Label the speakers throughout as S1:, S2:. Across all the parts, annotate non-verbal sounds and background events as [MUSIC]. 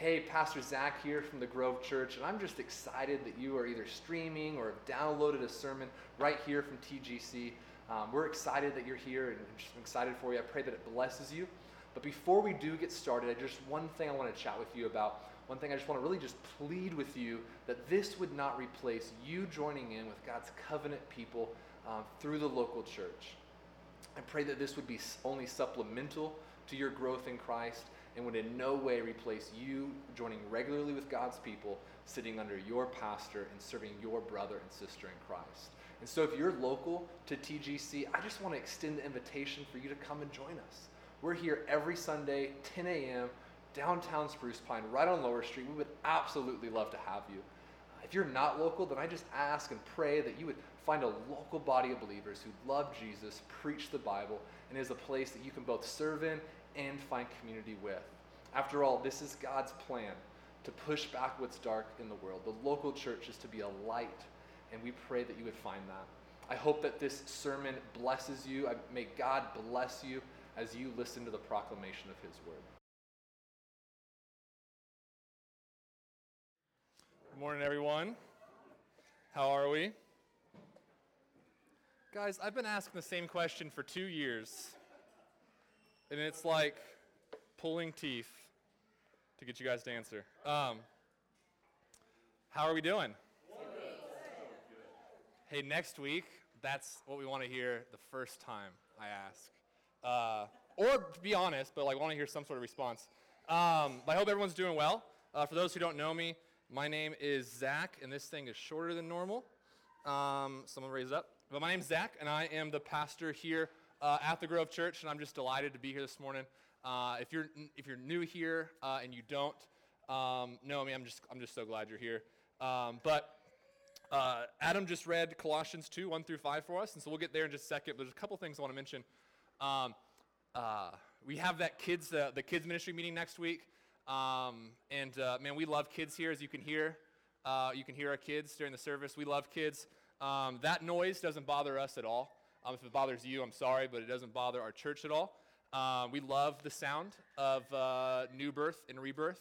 S1: Hey, Pastor Zach here from the Grove Church, and I'm just excited that you are either streaming or have downloaded a sermon right here from TGC. Um, we're excited that you're here and just excited for you. I pray that it blesses you. But before we do get started, I just one thing I want to chat with you about. One thing I just want to really just plead with you that this would not replace you joining in with God's covenant people um, through the local church. I pray that this would be only supplemental to your growth in Christ and would in no way replace you joining regularly with God's people, sitting under your pastor and serving your brother and sister in Christ. And so, if you're local to TGC, I just want to extend the invitation for you to come and join us. We're here every Sunday, 10 a.m., downtown Spruce Pine, right on Lower Street. We would absolutely love to have you. If you're not local, then I just ask and pray that you would find a local body of believers who love Jesus, preach the Bible, and is a place that you can both serve in and find community with. After all, this is God's plan to push back what's dark in the world. The local church is to be a light, and we pray that you would find that. I hope that this sermon blesses you. May God bless you as you listen to the proclamation of His word.
S2: Good morning, everyone. How are we? Guys, I've been asking the same question for two years and it's like pulling teeth to get you guys to answer. Um, how are we doing? Hey, next week, that's what we want to hear the first time I ask. Uh, or to be honest, but like want to hear some sort of response. Um, I hope everyone's doing well. Uh, for those who don't know me, my name is Zach, and this thing is shorter than normal. Um, someone raise it up. But my name's Zach, and I am the pastor here uh, at the Grove Church, and I'm just delighted to be here this morning. Uh, if you're if you're new here uh, and you don't um, know me, I'm just I'm just so glad you're here. Um, but uh, Adam just read Colossians 2, 1 through 5 for us, and so we'll get there in just a second. But there's a couple things I want to mention. Um, uh, we have that kids uh, the kids ministry meeting next week, um, and man, we love kids here, as you can hear. you can hear our kids during the service. We love kids. Um, that noise doesn't bother us at all. Um, if it bothers you, I'm sorry, but it doesn't bother our church at all. Um, we love the sound of uh, new birth and rebirth.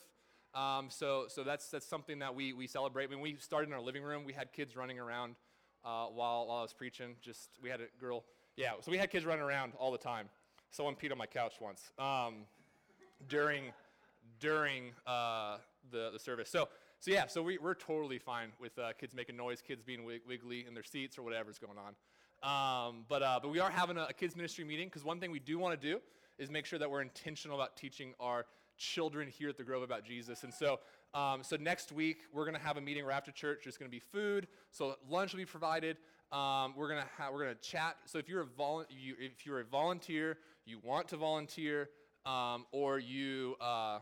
S2: Um, so, so that's, that's something that we, we celebrate. When we started in our living room, we had kids running around uh, while, while I was preaching. Just, we had a girl, yeah, so we had kids running around all the time. Someone peed on my couch once um, during, during uh, the, the service. So, so yeah, so we, we're totally fine with uh, kids making noise, kids being wiggly in their seats or whatever's going on. Um, but, uh, but we are having a, a kids ministry meeting because one thing we do want to do is make sure that we're intentional about teaching our children here at the Grove about Jesus. And so, um, so next week we're going to have a meeting right after church. There's going to be food, so lunch will be provided. Um, we're going to ha- we're going to chat. So if you're a vol- you, if you're a volunteer, you want to volunteer, um, or you uh,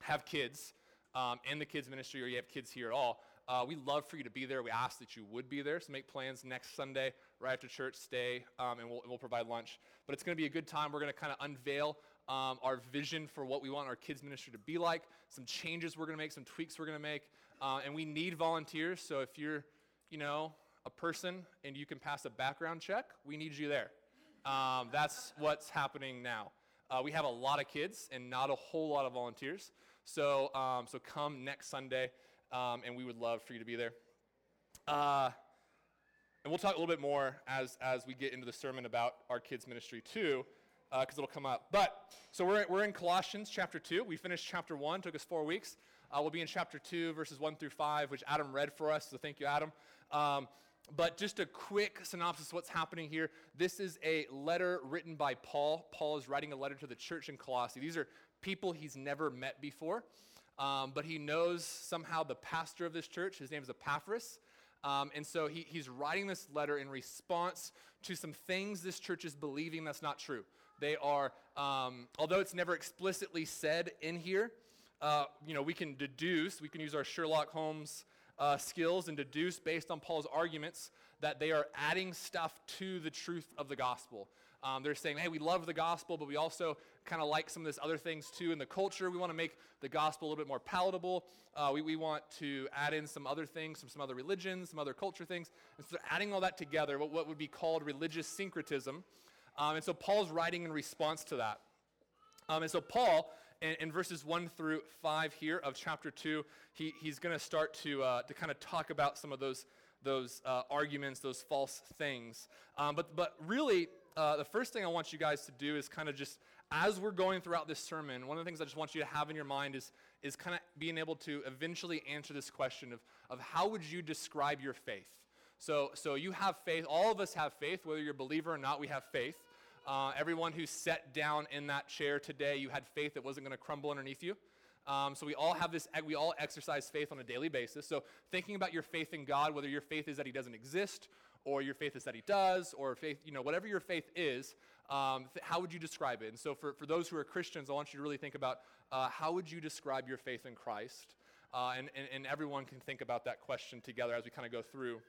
S2: have kids um, in the kids ministry, or you have kids here at all, uh, we love for you to be there. We ask that you would be there. So make plans next Sunday right after church. Stay, um, and we'll, we'll provide lunch. But it's going to be a good time. We're going to kind of unveil um, our vision for what we want our kids ministry to be like. Some changes we're going to make. Some tweaks we're going to make. Uh, and we need volunteers. So if you're, you know, a person and you can pass a background check, we need you there. Um, that's what's happening now. Uh, we have a lot of kids and not a whole lot of volunteers. So, um, so come next Sunday um, and we would love for you to be there. Uh, and we'll talk a little bit more as, as we get into the sermon about our kids' ministry too, because uh, it'll come up. But, so we're, we're in Colossians chapter 2. We finished chapter 1, took us four weeks. Uh, we'll be in chapter 2, verses 1 through 5, which Adam read for us, so thank you, Adam. Um, but just a quick synopsis of what's happening here. This is a letter written by Paul. Paul is writing a letter to the church in Colossae. These are people he's never met before. Um, but he knows somehow the pastor of this church. His name is Epaphras. Um, and so he, he's writing this letter in response to some things this church is believing that's not true. They are, um, although it's never explicitly said in here, uh, you know, we can deduce, we can use our Sherlock Holmes uh, skills and deduce based on Paul's arguments that they are adding stuff to the truth of the gospel. Um, they're saying, hey, we love the gospel, but we also kind of like some of this other things too in the culture. We want to make the gospel a little bit more palatable. Uh, we, we want to add in some other things from some other religions, some other culture things. And so adding all that together, what, what would be called religious syncretism. Um, and so Paul's writing in response to that. Um, and so Paul in, in verses 1 through 5 here of chapter 2, he, he's going to start to, uh, to kind of talk about some of those, those uh, arguments, those false things. Um, but, but really, uh, the first thing I want you guys to do is kind of just, as we're going throughout this sermon, one of the things I just want you to have in your mind is, is kind of being able to eventually answer this question of, of how would you describe your faith? So, so you have faith. All of us have faith, whether you're a believer or not, we have faith. Uh, everyone who sat down in that chair today, you had faith that wasn't going to crumble underneath you. Um, so we all have this, we all exercise faith on a daily basis. So thinking about your faith in God, whether your faith is that He doesn't exist, or your faith is that he does, or faith, you know, whatever your faith is, um, th- how would you describe it? And so for, for those who are Christians, I want you to really think about uh, how would you describe your faith in Christ? Uh, and, and, and everyone can think about that question together as we kind of go through.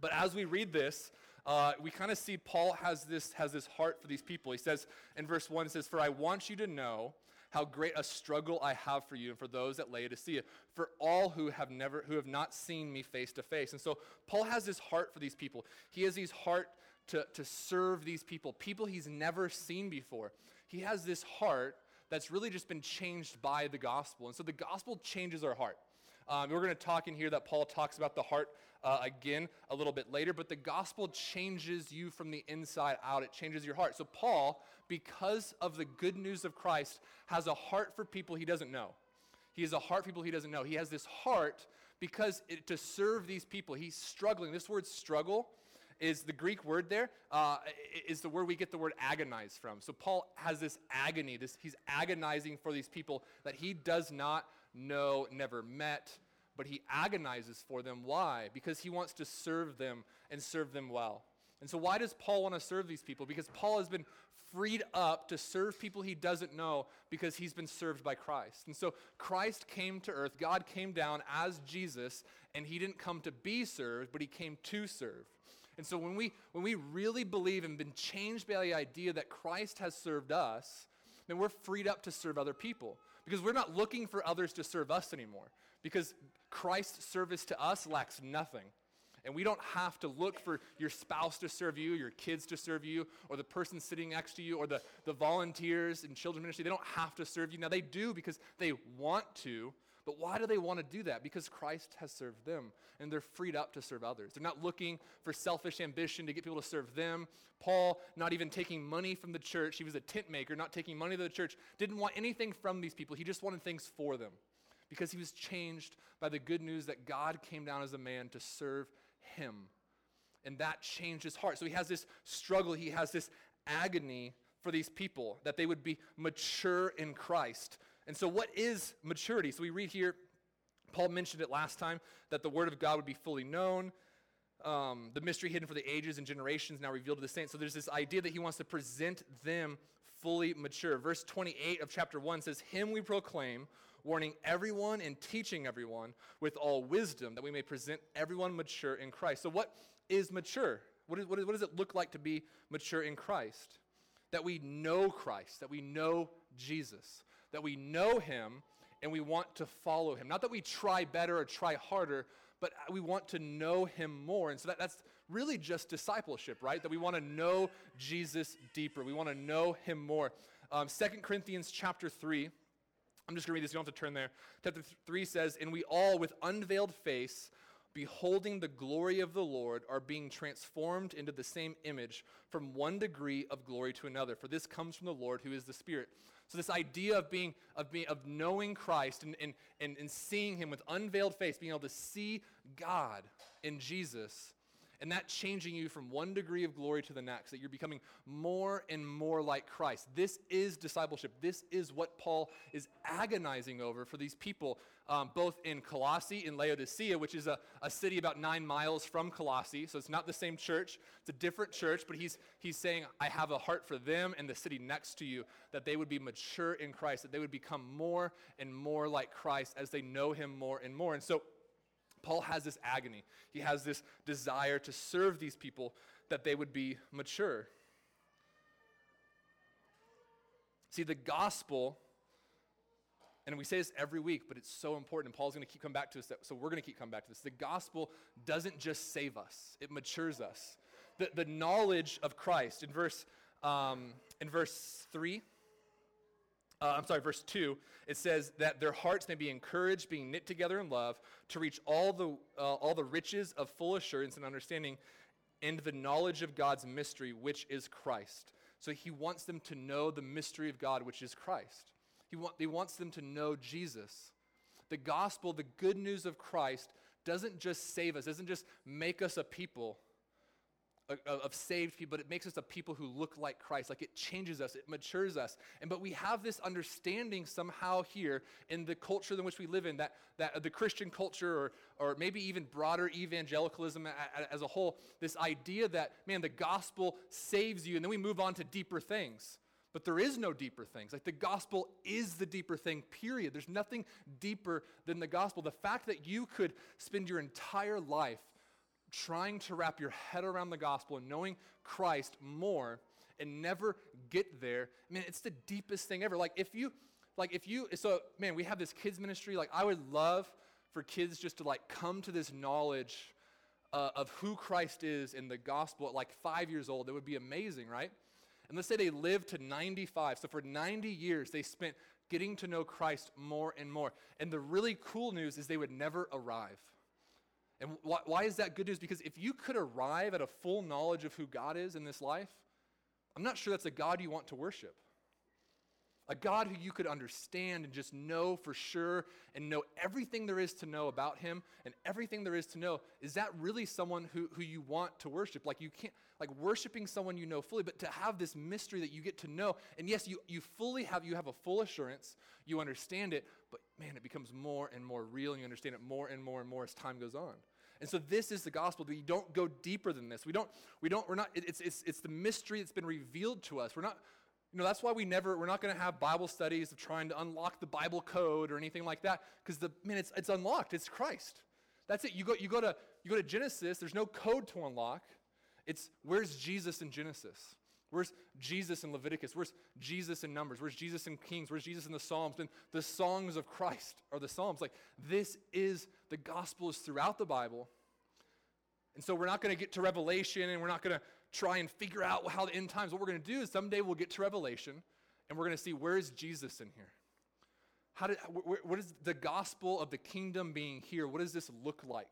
S2: But as we read this, uh, we kind of see Paul has this, has this heart for these people. He says in verse 1, he says, For I want you to know how great a struggle I have for you and for those at Laodicea, for all who have never who have not seen me face to face. And so Paul has this heart for these people. He has his heart to, to serve these people, people he's never seen before. He has this heart that's really just been changed by the gospel. And so the gospel changes our heart. Um, we're going to talk in here that Paul talks about the heart uh, again a little bit later, but the gospel changes you from the inside out. It changes your heart. So, Paul, because of the good news of Christ, has a heart for people he doesn't know. He has a heart for people he doesn't know. He has this heart because it, to serve these people, he's struggling. This word struggle is the Greek word there uh, is the word we get the word agonize from. So Paul has this agony. This he's agonizing for these people that he does not know, never met, but he agonizes for them. Why? Because he wants to serve them and serve them well. And so, why does Paul want to serve these people? Because Paul has been freed up to serve people he doesn't know because he's been served by Christ. And so, Christ came to earth, God came down as Jesus, and he didn't come to be served, but he came to serve. And so, when we, when we really believe and been changed by the idea that Christ has served us, then we're freed up to serve other people because we're not looking for others to serve us anymore because Christ's service to us lacks nothing. And we don't have to look for your spouse to serve you, your kids to serve you, or the person sitting next to you, or the, the volunteers in children's ministry. They don't have to serve you. Now, they do because they want to, but why do they want to do that? Because Christ has served them, and they're freed up to serve others. They're not looking for selfish ambition to get people to serve them. Paul, not even taking money from the church, he was a tent maker, not taking money to the church, didn't want anything from these people. He just wanted things for them because he was changed by the good news that God came down as a man to serve him. And that changed his heart. So he has this struggle, he has this agony for these people that they would be mature in Christ. And so, what is maturity? So, we read here, Paul mentioned it last time, that the word of God would be fully known. Um, the mystery hidden for the ages and generations now revealed to the saints. So, there's this idea that he wants to present them fully mature. Verse 28 of chapter 1 says, Him we proclaim warning everyone and teaching everyone with all wisdom, that we may present everyone mature in Christ. So, what is mature? What, is, what, is, what does it look like to be mature in Christ? That we know Christ, that we know Jesus, that we know Him and we want to follow Him. Not that we try better or try harder, but we want to know Him more. And so that, that's really just discipleship, right? That we want to know Jesus deeper, we want to know Him more. Um, 2 Corinthians chapter 3 I'm just going to read this. You don't have to turn there. Chapter 3 says, And we all, with unveiled face, beholding the glory of the Lord, are being transformed into the same image from one degree of glory to another. For this comes from the Lord who is the Spirit. So this idea of being, of being, of knowing Christ and, and, and, and seeing him with unveiled face, being able to see God in Jesus and that changing you from one degree of glory to the next, that you're becoming more and more like Christ. This is discipleship. This is what Paul is agonizing over for these people, um, both in Colossae, in Laodicea, which is a, a city about nine miles from Colossae. So it's not the same church, it's a different church, but he's, he's saying, I have a heart for them and the city next to you, that they would be mature in Christ, that they would become more and more like Christ as they know him more and more. And so, Paul has this agony. He has this desire to serve these people that they would be mature. See, the gospel, and we say this every week, but it's so important, and Paul's going to keep coming back to us, so we're going to keep coming back to this. The gospel doesn't just save us, it matures us. The, the knowledge of Christ, in verse, um, in verse 3, uh, I'm sorry, verse 2, it says that their hearts may be encouraged, being knit together in love, to reach all the, uh, all the riches of full assurance and understanding and the knowledge of God's mystery, which is Christ. So he wants them to know the mystery of God, which is Christ. He, wa- he wants them to know Jesus. The gospel, the good news of Christ, doesn't just save us, doesn't just make us a people of saved people, but it makes us a people who look like Christ. Like it changes us, it matures us. And but we have this understanding somehow here in the culture in which we live in, that, that the Christian culture, or, or maybe even broader evangelicalism as a whole, this idea that, man, the gospel saves you, and then we move on to deeper things. But there is no deeper things. Like the gospel is the deeper thing, period. There's nothing deeper than the gospel. The fact that you could spend your entire life trying to wrap your head around the gospel and knowing Christ more and never get there, I mean, it's the deepest thing ever. Like if you, like if you, so man, we have this kids ministry. Like I would love for kids just to like come to this knowledge uh, of who Christ is in the gospel at like five years old. It would be amazing, right? And let's say they lived to 95. So for 90 years, they spent getting to know Christ more and more. And the really cool news is they would never arrive. And why, why is that good news? Because if you could arrive at a full knowledge of who God is in this life, I'm not sure that's a God you want to worship. A God who you could understand and just know for sure and know everything there is to know about him and everything there is to know. Is that really someone who, who you want to worship? Like you can't, like worshiping someone you know fully, but to have this mystery that you get to know. And yes, you, you fully have, you have a full assurance, you understand it, but man, it becomes more and more real and you understand it more and more and more as time goes on. And so this is the gospel. We don't go deeper than this. We don't, we don't, we're not, it's, it's, it's the mystery that's been revealed to us. We're not, you know, that's why we never, we're not going to have Bible studies of trying to unlock the Bible code or anything like that, because the, man, it's, it's unlocked. It's Christ. That's it. You go, you, go to, you go to Genesis, there's no code to unlock. It's where's Jesus in Genesis? Where's Jesus in Leviticus? Where's Jesus in Numbers? Where's Jesus in Kings? Where's Jesus in the Psalms? And the songs of Christ are the Psalms. Like, this is the gospel is throughout the Bible. And so we're not going to get to Revelation and we're not going to try and figure out how the end times. What we're going to do is someday we'll get to Revelation and we're going to see where is Jesus in here? How did, wh- what is the gospel of the kingdom being here? What does this look like?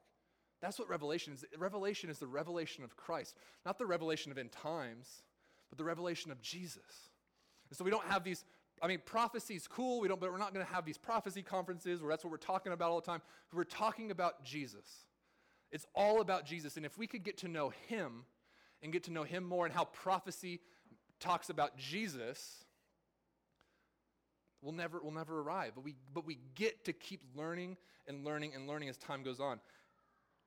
S2: That's what Revelation is. Revelation is the revelation of Christ, not the revelation of end times but the revelation of Jesus. And so we don't have these, I mean, prophecy is cool, we don't, but we're not going to have these prophecy conferences where that's what we're talking about all the time. We're talking about Jesus. It's all about Jesus. And if we could get to know him and get to know him more and how prophecy talks about Jesus, we'll never, we'll never arrive. But we, but we get to keep learning and learning and learning as time goes on.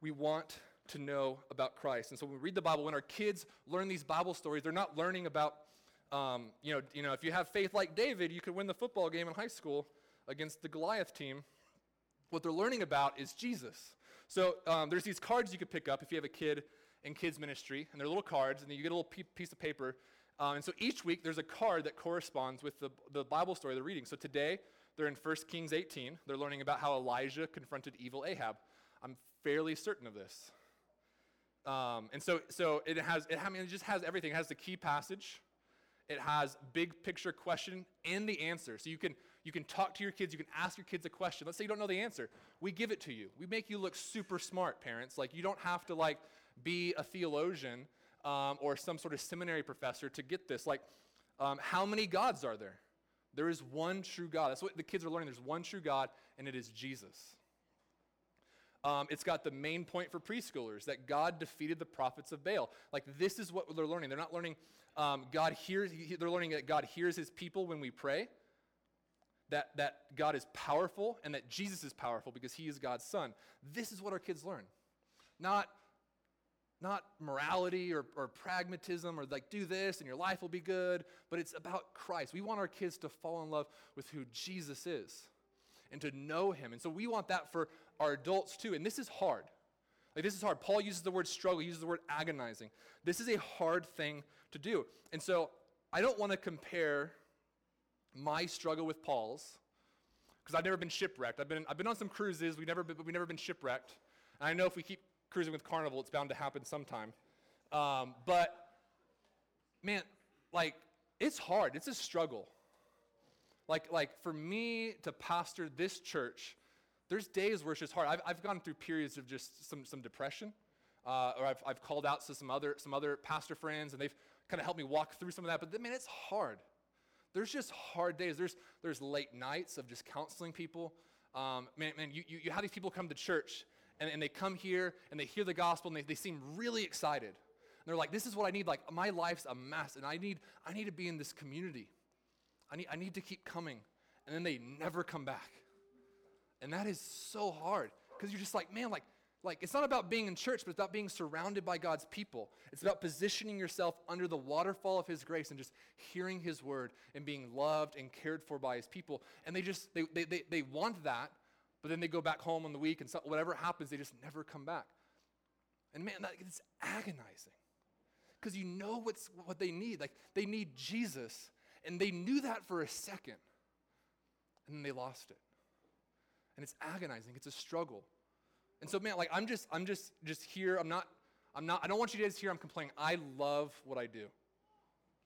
S2: We want to know about Christ. And so when we read the Bible, when our kids learn these Bible stories, they're not learning about, um, you, know, you know, if you have faith like David, you could win the football game in high school against the Goliath team. What they're learning about is Jesus. So um, there's these cards you could pick up if you have a kid in kids ministry, and they're little cards, and then you get a little piece of paper. Um, and so each week there's a card that corresponds with the, the Bible story they're reading. So today they're in 1 Kings 18. They're learning about how Elijah confronted evil Ahab. I'm fairly certain of this. Um, and so, so it has, it, I mean, it just has everything. It has the key passage. It has big picture question and the answer. So you can, you can talk to your kids. You can ask your kids a question. Let's say you don't know the answer. We give it to you. We make you look super smart, parents. Like you don't have to like be a theologian um, or some sort of seminary professor to get this. Like, um, how many gods are there? There is one true God. That's what the kids are learning. There's one true God, and it is Jesus. Um, it's got the main point for preschoolers that God defeated the prophets of Baal. Like, this is what they're learning. They're not learning um, God hears, they're learning that God hears his people when we pray, that, that God is powerful, and that Jesus is powerful because he is God's son. This is what our kids learn. Not, not morality or, or pragmatism or like do this and your life will be good, but it's about Christ. We want our kids to fall in love with who Jesus is and to know him. And so we want that for our adults too. And this is hard. Like, this is hard. Paul uses the word struggle, he uses the word agonizing. This is a hard thing to do. And so I don't want to compare my struggle with Paul's because I've never been shipwrecked. I've been, I've been on some cruises, we've never been, we've never been shipwrecked. And I know if we keep cruising with Carnival, it's bound to happen sometime. Um, but man, like, it's hard, it's a struggle. Like, like for me to pastor this church, there's days where it's just hard. I've, I've gone through periods of just some, some depression, uh, or I've, I've called out to some other, some other pastor friends, and they've kind of helped me walk through some of that. But man, it's hard. There's just hard days. There's, there's late nights of just counseling people. Um, man, man you, you, you have these people come to church, and, and they come here, and they hear the gospel, and they, they seem really excited. And they're like, this is what I need. Like, my life's a mess, and I need, I need to be in this community. I need, I need to keep coming. And then they never come back. And that is so hard because you're just like, man, like, like it's not about being in church, but it's about being surrounded by God's people. It's about positioning yourself under the waterfall of His grace and just hearing His word and being loved and cared for by His people. And they just they they they, they want that, but then they go back home on the week and so, whatever happens, they just never come back. And man, that, it's agonizing because you know what's what they need. Like they need Jesus, and they knew that for a second, and then they lost it. And it's agonizing. It's a struggle. And so, man, like I'm just, I'm just, just here. I'm not, I'm not. I don't want you guys to hear I'm complaining. I love what I do.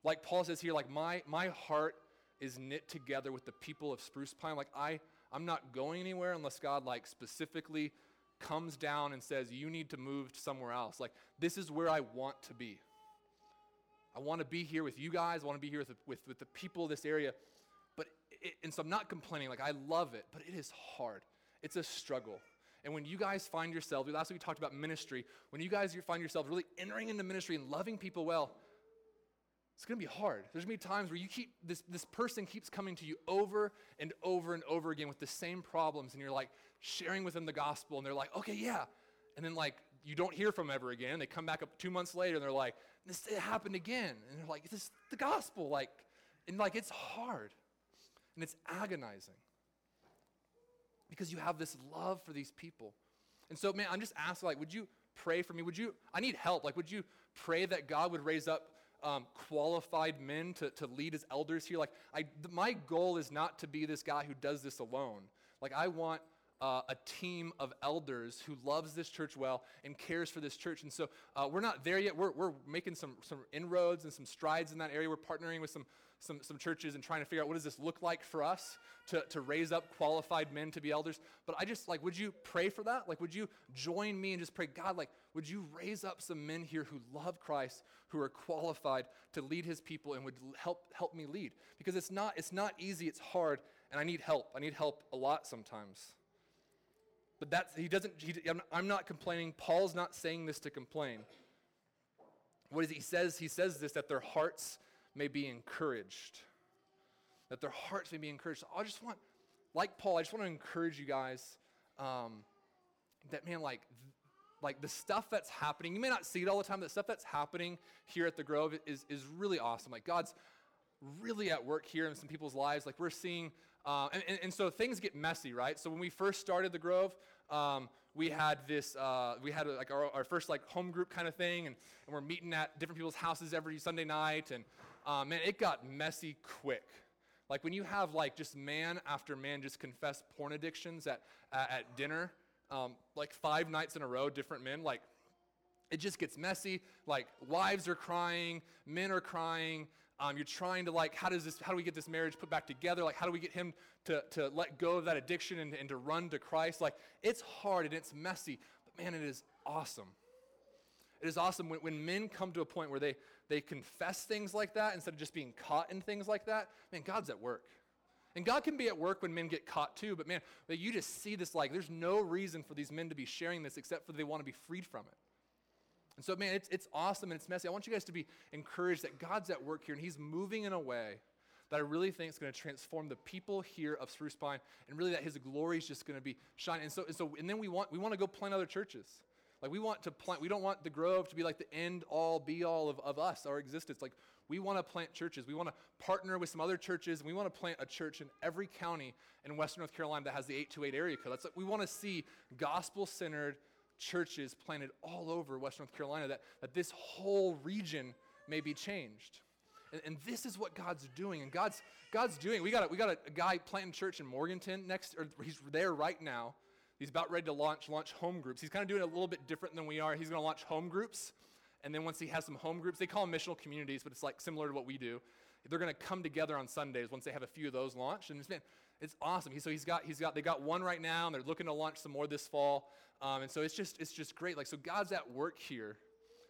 S2: Like Paul says here, like my my heart is knit together with the people of Spruce Pine. Like I, I'm not going anywhere unless God like specifically comes down and says you need to move to somewhere else. Like this is where I want to be. I want to be here with you guys. I want to be here with, with, with the people of this area. It, and so I'm not complaining. Like I love it, but it is hard. It's a struggle. And when you guys find yourselves, last week we talked about ministry, when you guys find yourselves really entering into ministry and loving people well, it's going to be hard. There's going to be times where you keep this this person keeps coming to you over and over and over again with the same problems and you're like sharing with them the gospel and they're like, "Okay, yeah." And then like you don't hear from them ever again. They come back up 2 months later and they're like, "This happened again." And they're like, "This is the gospel." Like and like it's hard. And it's agonizing because you have this love for these people. And so, man, I'm just asking, like, would you pray for me? Would you, I need help. Like, would you pray that God would raise up um, qualified men to, to lead as elders here? Like, I, th- my goal is not to be this guy who does this alone. Like, I want uh, a team of elders who loves this church well and cares for this church. And so uh, we're not there yet. We're, we're making some, some inroads and some strides in that area. We're partnering with some some, some churches and trying to figure out what does this look like for us to, to raise up qualified men to be elders. But I just like, would you pray for that? Like, would you join me and just pray, God, like, would you raise up some men here who love Christ, who are qualified to lead his people and would help help me lead? Because it's not, it's not easy, it's hard, and I need help. I need help a lot sometimes. But that's, he doesn't, he, I'm not complaining. Paul's not saying this to complain. What is he says? He says this that their hearts may be encouraged. That their hearts may be encouraged. I just want, like Paul, I just want to encourage you guys um, that, man, like, like the stuff that's happening, you may not see it all the time, but the stuff that's happening here at the Grove is, is really awesome. Like, God's really at work here in some people's lives. Like, we're seeing, uh, and, and, and, so things get messy, right? So when we first started the Grove, um, we had this, uh, we had a, like our, our, first like home group kind of thing, and, and we're meeting at different people's houses every Sunday night, and uh, man, it got messy quick. Like when you have like just man after man just confess porn addictions at, uh, at dinner, um, like five nights in a row, different men, like it just gets messy. Like wives are crying, men are crying. Um, you're trying to like, how does this, how do we get this marriage put back together? Like, how do we get him to, to let go of that addiction and, and to run to Christ? Like, it's hard and it's messy, but man, it is awesome. It is awesome when, when men come to a point where they, they confess things like that instead of just being caught in things like that. Man, God's at work. And God can be at work when men get caught too, but man, you just see this like there's no reason for these men to be sharing this except for they want to be freed from it. And so, man, it's, it's awesome and it's messy. I want you guys to be encouraged that God's at work here and He's moving in a way that I really think is going to transform the people here of Spruce Pine and really that His glory is just going to be shining. And so, and so, and then we want, we want to go plant other churches. Like we want to plant, we don't want the Grove to be like the end all be all of, of us, our existence. Like we want to plant churches. We want to partner with some other churches, and we want to plant a church in every county in Western North Carolina that has the 828 area code. That's like, we want to see gospel-centered churches planted all over Western North Carolina, that, that this whole region may be changed. And, and, this is what God's doing. And God's, God's doing. We got, a, we got a, a guy planting church in Morganton next, or he's there right now. He's about ready to launch launch home groups. He's kind of doing it a little bit different than we are. He's going to launch home groups, and then once he has some home groups, they call them missional communities, but it's like similar to what we do. they're going to come together on Sundays once they have a few of those launched. And it's it's awesome. He, so he's got, he's got, they got one right now, and they're looking to launch some more this fall. Um, and so it's just, it's just great. Like, so God's at work here.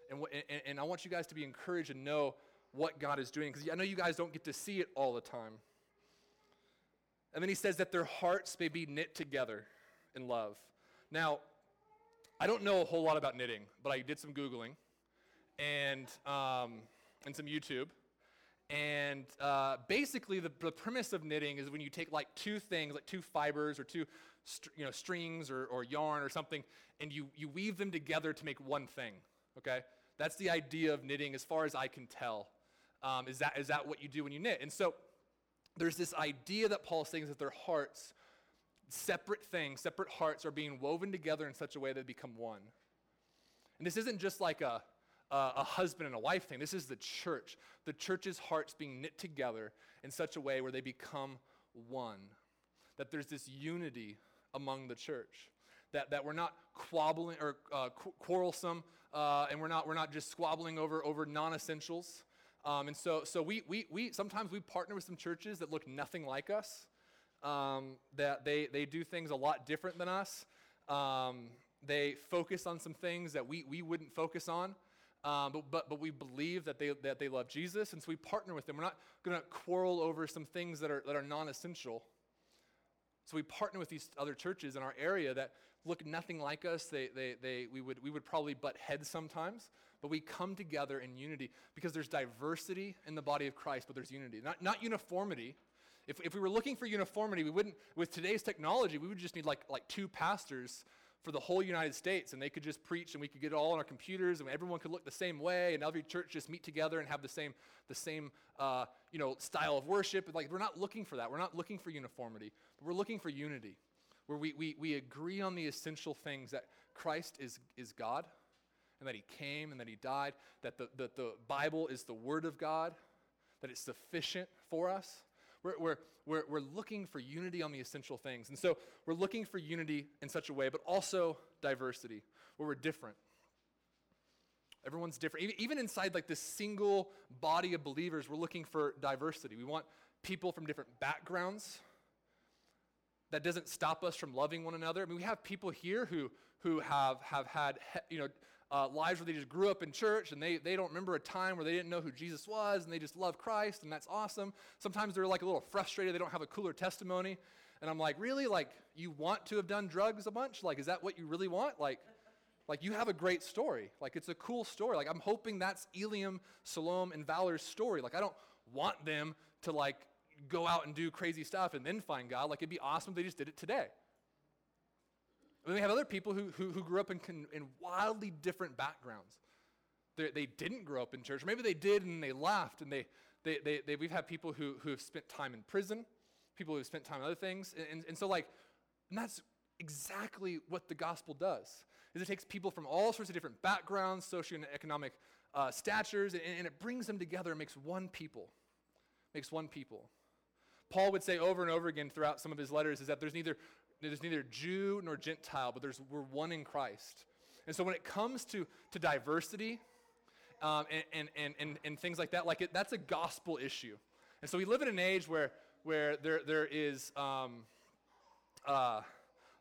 S2: And, and, and I want you guys to be encouraged and know what God is doing, because I know you guys don't get to see it all the time. And then he says that their hearts may be knit together in love. Now, I don't know a whole lot about knitting, but I did some Googling and, um, and some YouTube. And uh, basically, the, the premise of knitting is when you take like two things, like two fibers or two you know, strings or, or yarn or something, and you, you weave them together to make one thing, okay? That's the idea of knitting as far as I can tell. Um, is, that, is that what you do when you knit? And so there's this idea that Paul is saying is that their hearts, separate things, separate hearts, are being woven together in such a way that they become one. And this isn't just like a, a, a husband and a wife thing. This is the church. The church's hearts being knit together in such a way where they become one. That there's this unity among the church. That, that we're not quabbling or uh, qu- quarrelsome, uh, and we're not, we're not just squabbling over, over non essentials. Um, and so, so we, we, we sometimes we partner with some churches that look nothing like us, um, that they, they do things a lot different than us. Um, they focus on some things that we, we wouldn't focus on. Um, but, but, but we believe that they, that they love Jesus, and so we partner with them. We're not going to quarrel over some things that are, that are non essential. So we partner with these other churches in our area that look nothing like us. They, they, they, we, would, we would probably butt heads sometimes, but we come together in unity because there's diversity in the body of Christ, but there's unity, not, not uniformity. If, if we were looking for uniformity, we wouldn't, with today's technology, we would just need like, like two pastors for the whole United States, and they could just preach, and we could get it all on our computers, and everyone could look the same way, and every church just meet together and have the same, the same, uh, you know, style of worship. Like we're not looking for that. We're not looking for uniformity, we're looking for unity, where we, we, we agree on the essential things that Christ is, is God, and that He came, and that He died, that the, that the Bible is the Word of God, that it's sufficient for us. We're, we're, we're, we're looking for unity on the essential things. And so we're looking for unity in such a way, but also diversity, where we're different. Everyone's different. Even inside like this single body of believers, we're looking for diversity. We want people from different backgrounds. That doesn't stop us from loving one another. I mean, we have people here who, who have, have had, you know, uh, lives where they just grew up in church and they, they don't remember a time where they didn't know who Jesus was and they just love Christ and that's awesome. Sometimes they're like a little frustrated, they don't have a cooler testimony. And I'm like, really? Like, you want to have done drugs a bunch? Like, is that what you really want? Like, like you have a great story. Like, it's a cool story. Like, I'm hoping that's Eliam, Salome, and Valor's story. Like, I don't want them to like go out and do crazy stuff and then find God. Like, it'd be awesome if they just did it today. And we have other people who, who, who grew up in, in wildly different backgrounds. They're, they did not grow up in church. Maybe they did and they left. And they, they, they, they, we've had people who, who have spent time in prison, people who have spent time on other things. And, and, and so, like, and that's exactly what the gospel does is it takes people from all sorts of different backgrounds socioeconomic uh, statures and, and, it brings them together and makes one people makes one people paul would say over and over again throughout some of his letters is that there's neither there's neither Jew nor Gentile, but there's, we're one in Christ. And so when it comes to, to diversity um, and, and, and, and, things like that, like it, that's a gospel issue. And so we live in an age where, where there, there is um, uh,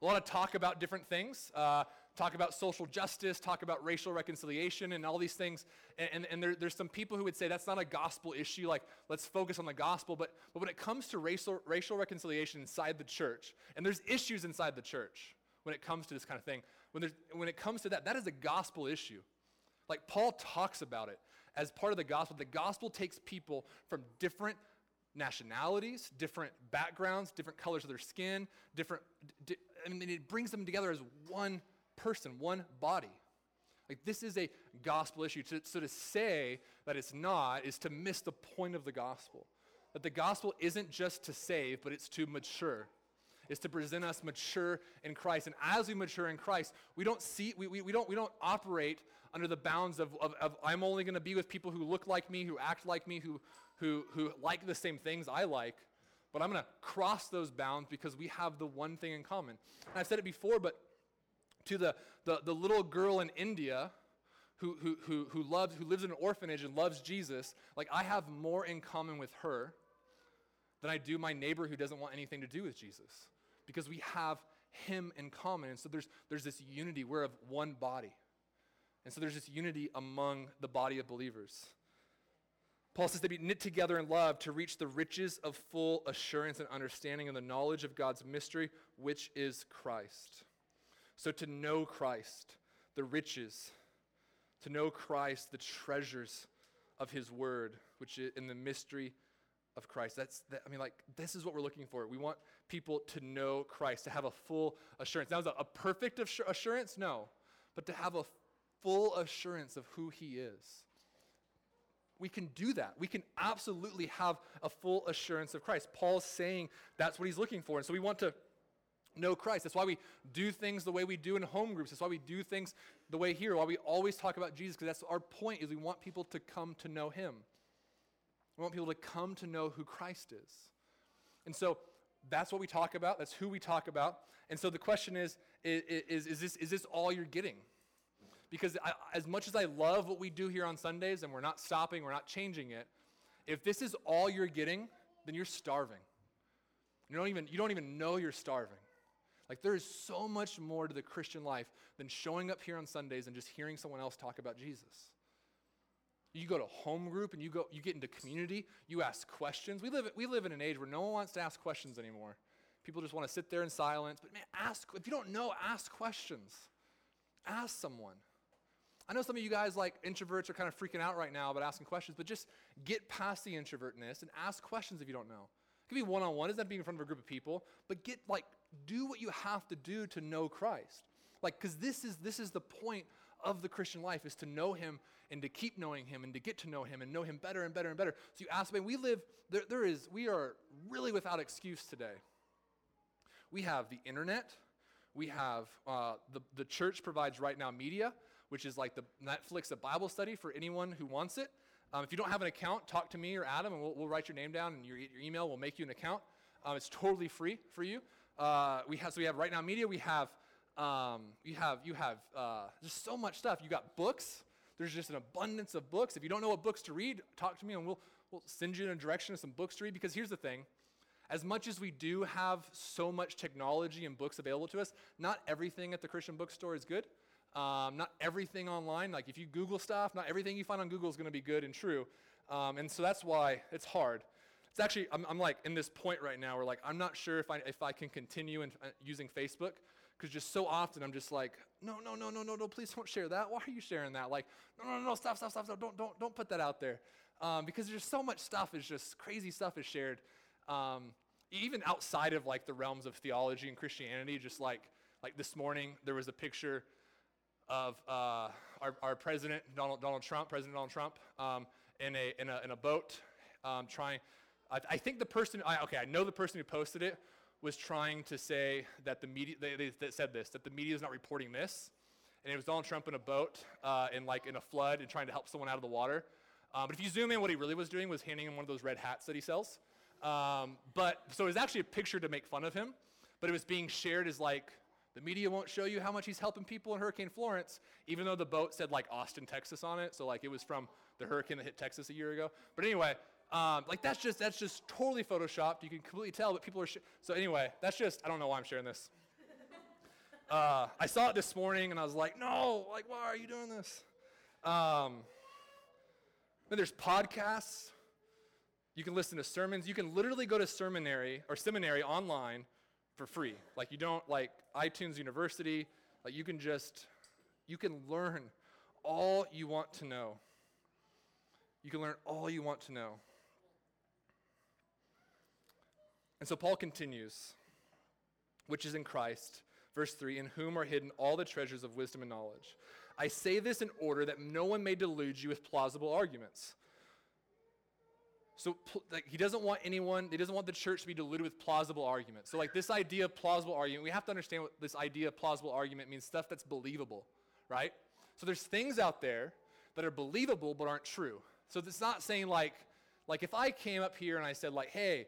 S2: a lot of talk about different things. Uh, talk about social justice, talk about racial reconciliation, and all these things. And, and, and there, there's some people who would say that's not a gospel issue, like let's focus on the gospel. But, but when it comes to racial, racial reconciliation inside the church, and there's issues inside the church when it comes to this kind of thing, when, when it comes to that, that is a gospel issue. Like Paul talks about it as part of the gospel. The gospel takes people from different nationalities, different backgrounds, different colors of their skin, different, di- I mean, it brings them together as one person, one body. Like, this is a gospel issue. So, to say that it's not is to miss the point of the gospel. That the gospel isn't just to save, but it's to mature. It's to present us mature in Christ. And as we mature in Christ, we don't see, we, we, we don't, we don't operate under the bounds of, of, of I'm only going to be with people who look like me, who act like me, who, who, who like the same things I like. But I'm going to cross those bounds because we have the one thing in common. And I've said it before, but to the, the, the little girl in India who, who, who, who, loves, who lives in an orphanage and loves Jesus, like I have more in common with her than I do my neighbor who doesn't want anything to do with Jesus. Because we have him in common. And so there's, there's this unity. We're of one body. And so there's this unity among the body of believers. Paul says to be knit together in love to reach the riches of full assurance and understanding and the knowledge of God's mystery, which is Christ. So to know Christ, the riches, to know Christ, the treasures of his word, which is in the mystery of Christ. That's, that, I mean, like, this is what we're looking for. We want people to know Christ, to have a full assurance. Now, is a, a perfect assurance? No. But to have a full assurance of who he is. We can do that. We can absolutely have a full assurance of Christ. Paul's saying that's what he's looking for. And so we want to know Christ. That's why we do things the way we do in home groups. That's why we do things the way here. Why we always talk about Jesus, because that's our point is we want people to come to know him. We want people to come to know who Christ is. And so that's what we talk about. That's who we talk about. And so the question is, is, is, is this, is this all you're getting? Because I, as much as I love what we do here on Sundays and we're not stopping, we're not changing it, if this is all you're getting, then you're starving. You don't even, you don't even know you're starving. Like there is so much more to the Christian life than showing up here on Sundays and just hearing someone else talk about Jesus. You go to home group and you go you get into community, you ask questions. We live we live in an age where no one wants to ask questions anymore. People just want to sit there in silence. But man, ask if you don't know, ask questions. Ask someone. I know some of you guys like introverts are kind of freaking out right now about asking questions, but just get past the introvertness and ask questions if you don't know. It could be one on one, Isn't have to in front of a group of people, but get like do what you have to do to know Christ. Like, because this is this is the point of the Christian life is to know him and to keep knowing him and to get to know him and know him better and better and better. So you ask me, we live, there, there is, we are really without excuse today. We have the internet. We have uh, the, the church provides RightNow Media, which is like the Netflix of Bible study for anyone who wants it. Um, if you don't have an account, talk to me or Adam, and we'll, we'll write your name down and your, your email. We'll make you an account. Um, it's totally free for you. Uh, we have so we have RightNow Media. We have um, you have you have uh, just so much stuff. You got books. There's just an abundance of books. If you don't know what books to read, talk to me and we'll we'll send you in a direction of some books to read. Because here's the thing. As much as we do have so much technology and books available to us, not everything at the Christian bookstore is good. Um, not everything online, like if you Google stuff, not everything you find on Google is going to be good and true. Um, and so that's why it's hard. It's actually, I'm, I'm, like in this point right now where like, I'm not sure if I, if I can continue in, uh, using Facebook because just so often I'm just like, no, no, no, no, no, no, please don't share that. Why are you sharing that? Like, no, no, no, stop, stop, stop, stop. Don't, don't, don't put that out there. Um, because there's so much stuff is just crazy stuff is shared. Um, even outside of like the realms of theology and Christianity, just like, like this morning, there was a picture of uh, our, our president, Donald, Donald Trump, President Donald Trump, um, in, a, in, a, in a boat um, trying, I, I think the person, I, okay, I know the person who posted it was trying to say that the media, they, they, they said this, that the media is not reporting this. And it was Donald Trump in a boat uh, in like in a flood and trying to help someone out of the water. Um, but if you zoom in, what he really was doing was handing him one of those red hats that he sells. Um, but so it was actually a picture to make fun of him, but it was being shared as like the media won't show you how much he's helping people in Hurricane Florence, even though the boat said like Austin, Texas on it. So like it was from the hurricane that hit Texas a year ago. But anyway, um, like that's just that's just totally photoshopped. You can completely tell, but people are. Sh- so anyway, that's just I don't know why I'm sharing this. [LAUGHS] Uh, I saw it this morning and I was like, no, like why are you doing this? Um, then there's podcasts. You can listen to sermons. You can literally go to seminary or seminary online for free. Like you don't like iTunes University. Like you can just you can learn all you want to know. You can learn all you want to know. And so Paul continues, which is in Christ, verse 3, in whom are hidden all the treasures of wisdom and knowledge. I say this in order that no one may delude you with plausible arguments. So like, he doesn't want anyone, he doesn't want the church to be diluted with plausible arguments. So like this idea of plausible argument, we have to understand what this idea of plausible argument means, stuff that's believable, right? So there's things out there that are believable but aren't true. So it's not saying like, like if I came up here and I said like, hey,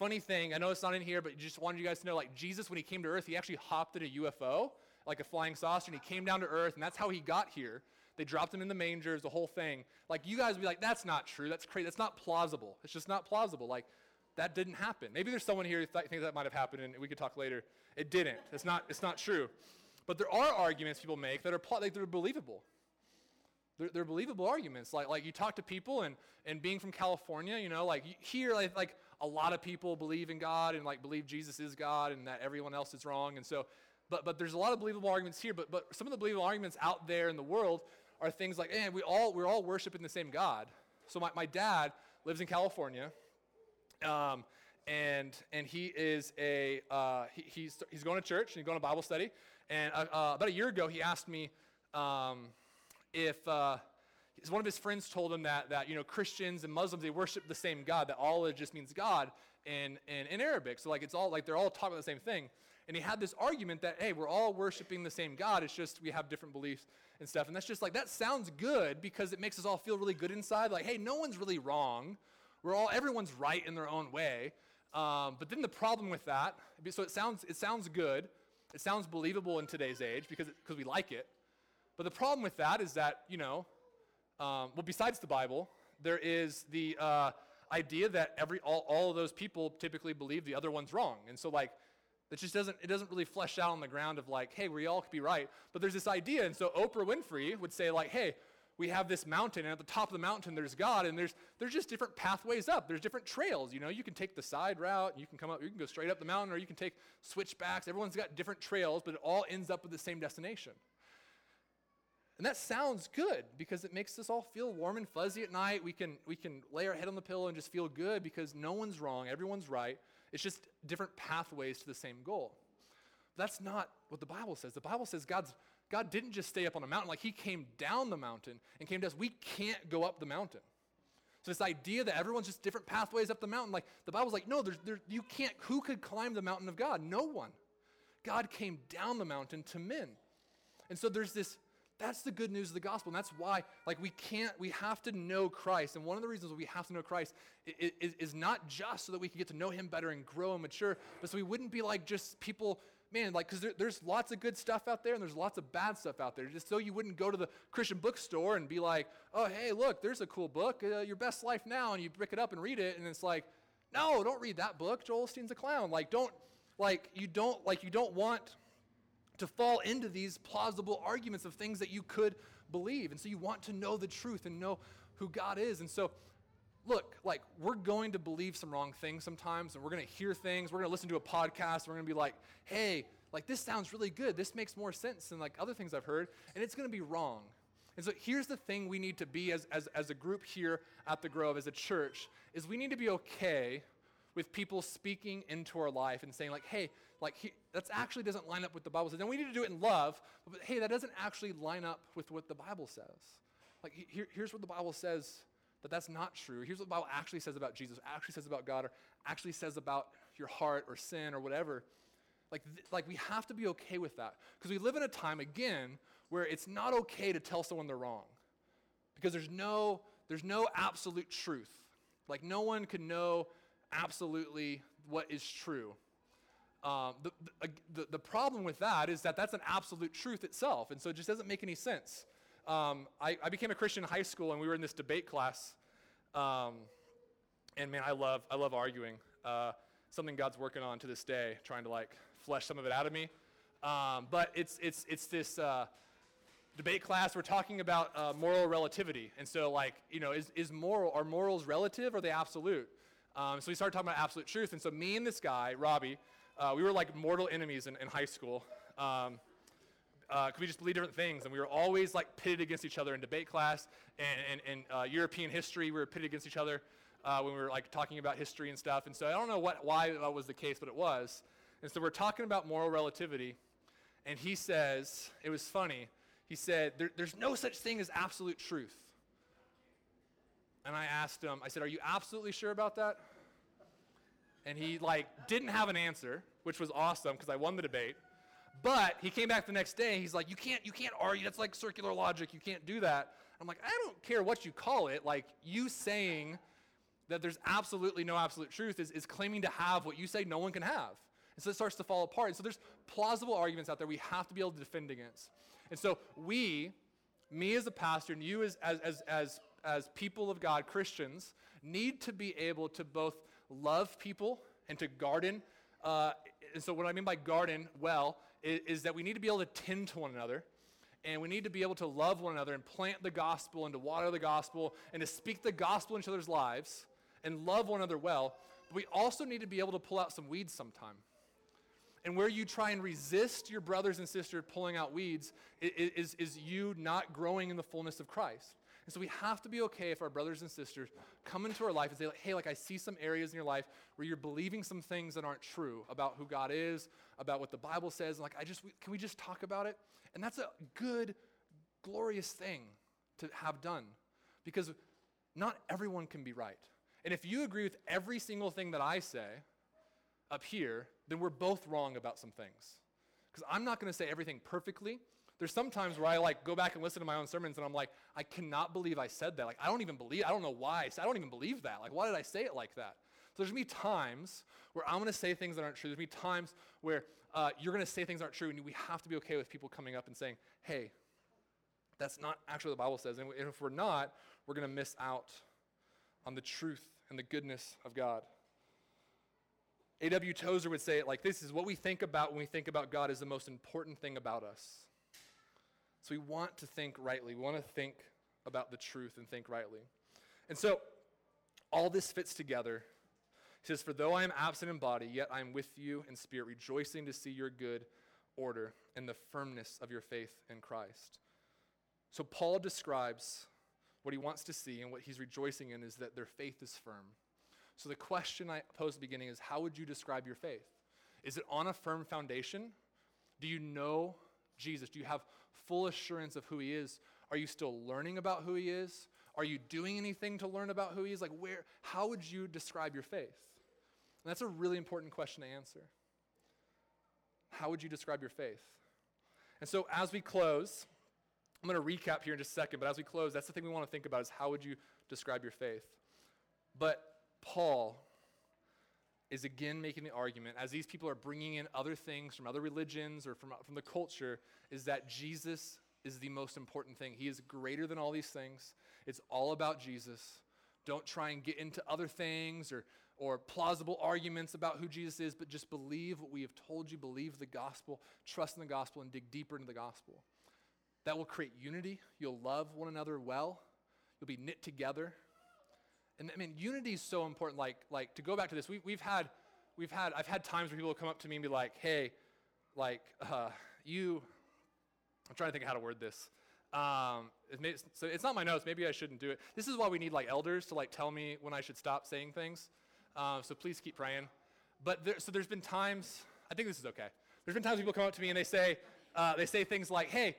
S2: Funny thing, I know it's not in here, but just wanted you guys to know like Jesus, when he came to earth, he actually hopped in a UFO, like a flying saucer, and he came down to earth, and that's how he got here. They dropped him in the mangers, the whole thing. Like, you guys would be like, that's not true. That's crazy. That's not plausible. It's just not plausible. Like, that didn't happen. Maybe there's someone here who th- thinks that might have happened, and we could talk later. It didn't. It's not, it's not true. But there are arguments people make that are, pl- like, they're believable. They're, they're, believable arguments. Like, like you talk to people, and, and being from California, you know, like, here, like, like a lot of people believe in God and, like, believe Jesus is God and that everyone else is wrong. And so, but, but there's a lot of believable arguments here, but, but some of the believable arguments out there in the world are things like, eh, we all, we're all worshiping the same God. So my, my dad lives in California, um, and, and he is a, uh, he, he's, he's going to church and he's going to Bible study. And uh, uh, about a year ago, he asked me um, if uh, one of his friends told him that, that, you know, Christians and Muslims, they worship the same God, that Allah just means God in, in, in Arabic. So like it's all, like they're all talking about the same thing. And he had this argument that, hey, we're all worshiping the same God. It's just we have different beliefs and stuff. And that's just like, that sounds good because it makes us all feel really good inside. Like, hey, no one's really wrong. We're all, everyone's right in their own way. Um, but then the problem with that, so it sounds, it sounds good. It sounds believable in today's age because, because we like it. But the problem with that is that, you know, um, well, besides the Bible, there is the uh, idea that every, all, all of those people typically believe the other one's wrong. And so, like, it just doesn't, it doesn't really flesh out on the ground of like, hey, we all could be right. But there's this idea. And so Oprah Winfrey would say, like, hey, we have this mountain, and at the top of the mountain there's God, and there's there's just different pathways up. There's different trails. You know, you can take the side route, you can come up, you can go straight up the mountain, or you can take switchbacks. Everyone's got different trails, but it all ends up with the same destination. And that sounds good because it makes us all feel warm and fuzzy at night. We can we can lay our head on the pillow and just feel good because no one's wrong, everyone's right. It's just different pathways to the same goal. But that's not what the Bible says. The Bible says God's God didn't just stay up on a mountain, like he came down the mountain and came to us. We can't go up the mountain. So this idea that everyone's just different pathways up the mountain, like the Bible's like, no, there's, there, you can't, who could climb the mountain of God? No one. God came down the mountain to men. And so there's this, that's the good news of the gospel. And that's why, like, we can't, we have to know Christ. And one of the reasons we have to know Christ is, is, not just so that we can get to know him better and grow and mature, but so we wouldn't be like just people man, like, because there, there's lots of good stuff out there and there's lots of bad stuff out there. Just so you wouldn't go to the Christian bookstore and be like, oh, hey, look, there's a cool book, uh, Your Best Life Now, and you pick it up and read it, and it's like, no, don't read that book. Joel Osteen's a clown. Like, don't, like, you don't, like, you don't want to fall into these plausible arguments of things that you could believe. And so you want to know the truth and know who God is. And so look, like we're going to believe some wrong things sometimes, and we're going to hear things. We're going to listen to a podcast. We're going to be like, hey, like this sounds really good. This makes more sense than like other things I've heard, and it's going to be wrong. And so here's the thing we need to be as, as, as a group here at the Grove, as a church, is we need to be okay with people speaking into our life and saying like, hey, like that actually doesn't line up with the Bible says. And we need to do it in love, but hey, that doesn't actually line up with what the Bible says. Like here, here's what the Bible says that that's not true. Here's what the Bible actually says about Jesus, actually says about God, or actually says about your heart or sin or whatever. Like, th- like we have to be okay with that. Because we live in a time, again, where it's not okay to tell someone they're wrong. Because there's no, there's no absolute truth. Like no one can know absolutely what is true. Um, the, the, the problem with that is that that's an absolute truth itself. And so it just doesn't make any sense. Um, I, I, became a Christian in high school, and we were in this debate class. Um, and man, I love, I love arguing. Uh, something God's working on to this day, trying to like flesh some of it out of me. Um, but it's, it's, it's this uh, debate class. We're talking about uh, moral relativity. And so, like, you know, is, is moral, are morals relative or are they absolute? Um, so we started talking about absolute truth. And so me and this guy, Robbie, uh, we were like mortal enemies in, in high school. Um, uh, we just believe different things, and we were always like pitted against each other in debate class and in uh, European history. We were pitted against each other uh, when we were like talking about history and stuff. And so I don't know what why that was the case, but it was. And so we're talking about moral relativity, and he says it was funny. He said there, there's no such thing as absolute truth. And I asked him. I said, "Are you absolutely sure about that?" And he like didn't have an answer, which was awesome because I won the debate. But he came back the next day. He's like, you can't, you can't argue. That's like circular logic. You can't do that. I'm like, I don't care what you call it. Like you saying that there's absolutely no absolute truth is, is claiming to have what you say no one can have. And so it starts to fall apart. And so there's plausible arguments out there we have to be able to defend against. And so we me as a pastor and you as, as, as, as, as people of God, Christians, need to be able to both love people and to garden. Uh, and so, what I mean by garden well is, is that we need to be able to tend to one another and we need to be able to love one another and plant the gospel and to water the gospel and to speak the gospel in each other's lives and love one another well. But we also need to be able to pull out some weeds sometime. And where you try and resist your brothers and sisters pulling out weeds is, is you not growing in the fullness of Christ. And so we have to be okay if our brothers and sisters come into our life and say, hey, like I see some areas in your life where you're believing some things that aren't true about who God is, about what the Bible says. And like, I just, can we just talk about it? And that's a good, glorious thing to have done because not everyone can be right. And if you agree with every single thing that I say up here, then we're both wrong about some things. Because I'm not going to say everything perfectly. There's sometimes where I like go back and listen to my own sermons and I'm like, I cannot believe I said that. Like, I don't even believe, I don't know why. I don't even believe that. Like, why did I say it like that? So there's to be times where I'm to say things that aren't true. There's to be times where uh, you're to say things aren't true, and we have to be okay with people coming up and saying, hey, that's not actually what the Bible says. And if we're not, we're to miss out on the truth and the goodness of God. A.W. Tozer would say it like this is what we think about when we think about God is the most important thing about us. So we want to think rightly. We want to think about the truth and think rightly. And so all this fits together. He says, For though I am absent in body, yet I am with you in spirit, rejoicing to see your good order and the firmness of your faith in Christ. So Paul describes what he wants to see and what he's rejoicing in is that their faith is firm. So the question I posed at the beginning is how would you describe your faith? Is it on a firm foundation? Do you know Jesus? Do you have full assurance of who he is? Are you still learning about who he is? Are you doing anything to learn about who he is? Like where how would you describe your faith? And that's a really important question to answer. How would you describe your faith? And so as we close, I'm going to recap here in just a second, but as we close, that's the thing we want to think about is how would you describe your faith? But Paul is again making the argument, as these people are bringing in other things from other religions or from, from the culture, is that Jesus is the most important thing. He is greater than all these things. It's all about Jesus. Don't try and get into other things or, or plausible arguments about who Jesus is, but just believe what we have told you, believe the gospel, trust in the gospel, and dig deeper into the gospel. That will create unity. You'll love one another well. You'll be knit together. And I mean, unity is so important. Like, like to go back to this, we, we've had, we've had, I've had times where people come up to me and be like, "Hey, like, uh, you," I'm trying to think of how to word this. Um, it may, so it's not my notes. Maybe I shouldn't do it. This is why we need like elders to like tell me when I should stop saying things. Uh, so please keep praying. But there, so there's been times. I think this is okay. There's been times people come up to me and they say, uh, they say things like, "Hey,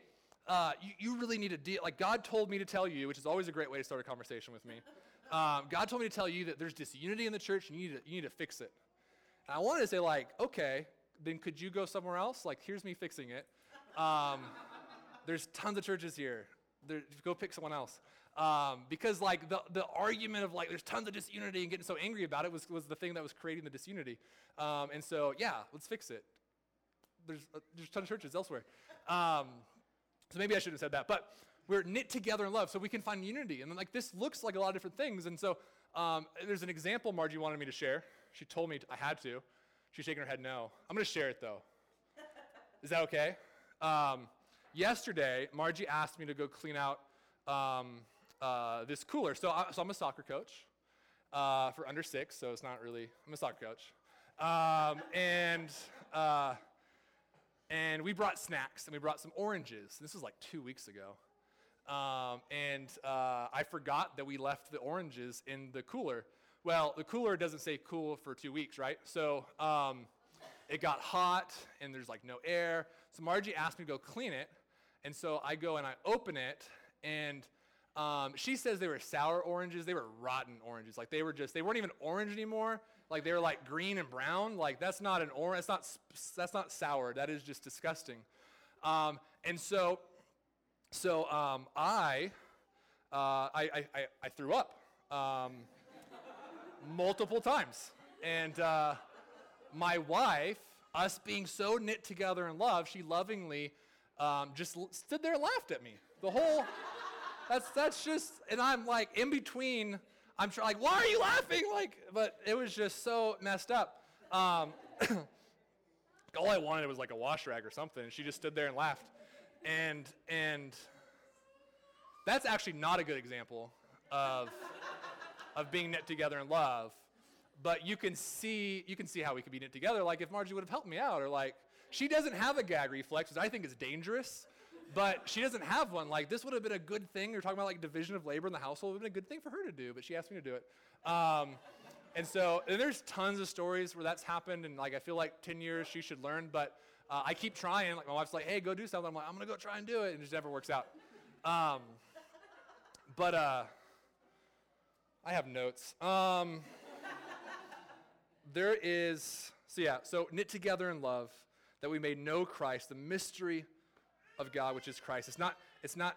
S2: uh, you, you, really need to deal." Like God told me to tell you, which is always a great way to start a conversation with me. Um, God told me to tell you that there's disunity in the church and you need to, you need to fix it. And I wanted to say like, okay, then could you go somewhere else? Like, here's me fixing it. Um, [LAUGHS] there's tons of churches here. There, go pick someone else. Um, because like the, the argument of like there's tons of disunity and getting so angry about it was, was the thing that was creating the disunity. Um, and so yeah, let's fix it. There's, uh, there's tons of churches elsewhere. Um, so maybe I shouldn't have said that. But we're knit together in love so we can find unity. And then like this looks like a lot of different things. And so um, there's an example Margie wanted me to share. She told me I had to. She's shaking her head no. I'm going to share it though. Is that okay? Um, yesterday, Margie asked me to go clean out um, uh, this cooler. So, I, so I'm a soccer coach uh, for under six, so it's not really, I'm a soccer coach. Um, and, uh, and we brought snacks and we brought some oranges. This was like two weeks ago. Um, and uh, I forgot that we left the oranges in the cooler. Well, the cooler doesn't stay cool for two weeks, right? So um, it got hot and there's like no air. So Margie asked me to go clean it. And so I go and I open it and um, she says they were sour oranges. They were rotten oranges. Like they were just, they weren't even orange anymore. Like they were like green and brown. Like that's not an orange. That's not, that's not sour. That is just disgusting. Um, and so, so um, I, uh, I, I, I, threw up um, multiple times. And uh, my wife, us being so knit together in love, she lovingly um, just l- stood there and laughed at me. The whole, that's, that's just, and I'm like in between, I'm trying, like, why are you laughing? Like, but it was just so messed up. Um, [CLEARS THROAT] all I wanted was like a wash rag or something. And she just stood there and laughed. And, and that's actually not a good example of, of being knit together in love. But you can see, you can see how we could be knit together. Like if Margie would have helped me out or like, she doesn't have a gag reflex, which I think is dangerous but she doesn't have one. Like this would have been a good thing. You're talking about like division of labor in the household. Would have been a good thing for her to do, but she asked me to do it. Um, and so and there's tons of stories where that's happened, and like I feel like 10 years she should learn, but uh, I keep trying. Like my wife's like, "Hey, go do something." I'm like, "I'm gonna go try and do it," and it just never works out. Um, but uh, I have notes. Um, there is so yeah. So knit together in love, that we may know Christ, the mystery of God, which is Christ. It's not, it's not,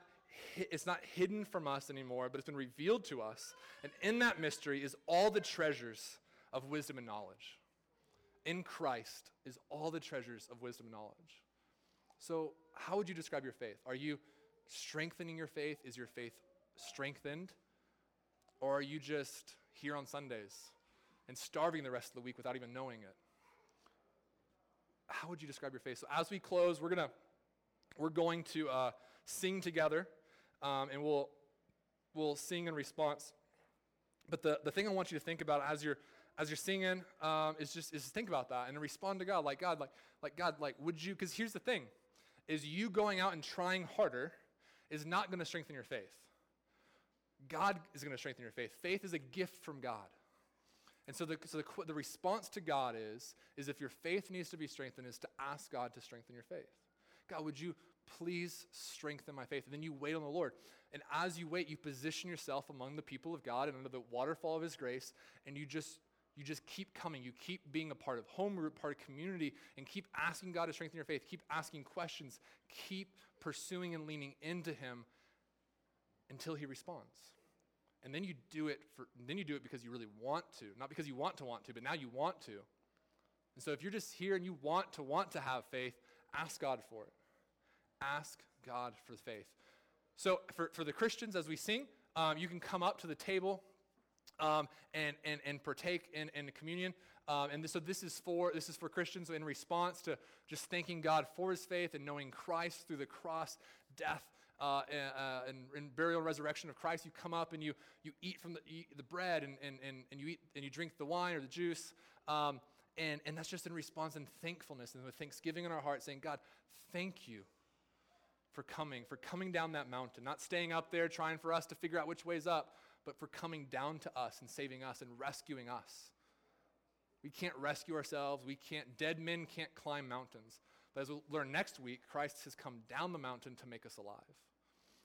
S2: it's not hidden from us anymore, but it's been revealed to us. And in that mystery is all the treasures of wisdom and knowledge. In Christ is all the treasures of wisdom and knowledge. So, how would you describe your faith? Are you strengthening your faith? Is your faith strengthened? Or are you just here on Sundays and starving the rest of the week without even knowing it? How would you describe your faith? So, as we close, we're to we're going to uh, sing together, um, and we'll, we'll sing in response. But the, the thing I want you to think about as you're, as you're singing um, is just is think about that and respond to God like God like like God like would you because here's the thing is you going out and trying harder is not going to strengthen your faith. God is going to strengthen your faith. Faith is a gift from God. And so, the, so the, the response to God is, is if your faith needs to be strengthened, is to ask God to strengthen your faith. God, would you please strengthen my faith? And then you wait on the Lord. And as you wait, you position yourself among the people of God and under the waterfall of his grace, and you just you just keep coming. You keep being a part of home group, part of community, and keep asking God to strengthen your faith. Keep asking questions. Keep pursuing and leaning into Him until He responds. And then you do it for. Then you do it because you really want to, not because you want to want to, but now you want to. And so if you're just here and you want to want to have faith, Ask God for it. Ask God for the faith. So, for, for the Christians, as we sing, um, you can come up to the table um, and, and, and partake in, in communion. Um, and this, so this is for this is for Christians in response to just thanking God for His faith and knowing Christ through the cross, death, uh, and, uh, and, burial and resurrection of Christ. You come up and you you eat from the, eat the bread and, and, and, and you eat and you drink the wine or the juice. Um, and, and that's just in response and thankfulness and with thanksgiving in our heart, saying, God, thank you for coming, for coming down that mountain, not staying up there trying for us to figure out which way's up, but for coming down to us and saving us and rescuing us. We can't rescue ourselves. We can't, dead men can't climb mountains. But as we'll learn next week, Christ has come down the mountain to make us alive.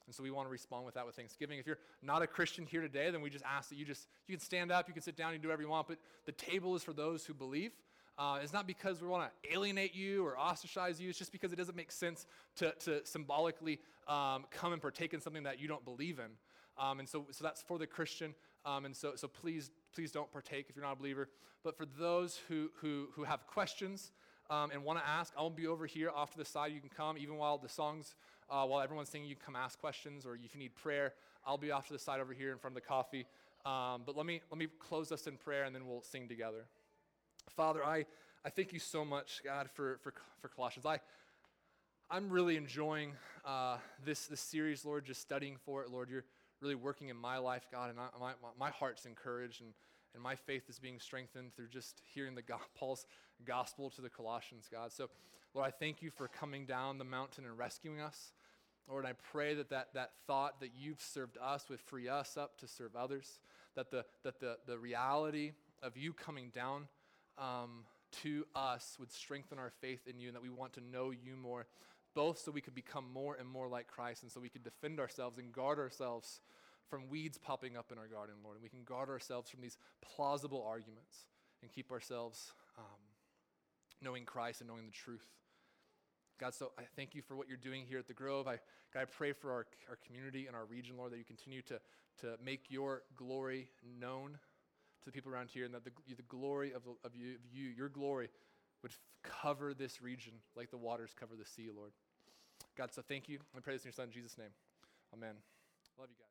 S2: And so we want to respond with that with thanksgiving. If you're not a Christian here today, then we just ask that you just, you can stand up, you can sit down, you can do whatever you want, but the table is for those who believe. Uh, it's not because we want to alienate you or ostracize you. It's just because it doesn't make sense to, to symbolically um, come and partake in something that you don't believe in. Um, and so, so that's for the Christian. Um, and so, so please, please don't partake if you're not a believer. But for those who, who, who have questions um, and want to ask, I'll be over here off to the side. You can come even while the songs uh, while everyone's singing, you can come ask questions, or if you need prayer, I'll be off to the side over here in front of the coffee. Um, but let me, let me close us in prayer, and then we'll sing together. Father, I, I thank you so much, God, for, for, for Colossians. I, I'm really enjoying uh, this, this series, Lord, just studying for it. Lord, you're really working in my life, God, and I, my, my heart's encouraged, and, and my faith is being strengthened through just hearing the [LAUGHS] Paul's gospel to the Colossians, God. So, Lord, I thank you for coming down the mountain and rescuing us. Lord, I pray that, that that thought that you've served us would free us up to serve others, that the, that the, the reality of you coming down um, to us would strengthen our faith in you and that we want to know you more, both so we could become more and more like Christ and so we could defend ourselves and guard ourselves from weeds popping up in our garden, Lord. And we can guard ourselves from these plausible arguments and keep ourselves um, knowing Christ and knowing the truth. God, so I thank you for what you're doing here at the Grove. I, God, I pray for our, our community and our region, Lord, that you continue to, to make your glory known to the people around here and that the, the glory of, of, you, of you, your glory, would cover this region like the waters cover the sea, Lord. God, so thank you. I pray this in your son, Jesus' name. Amen. Love you guys.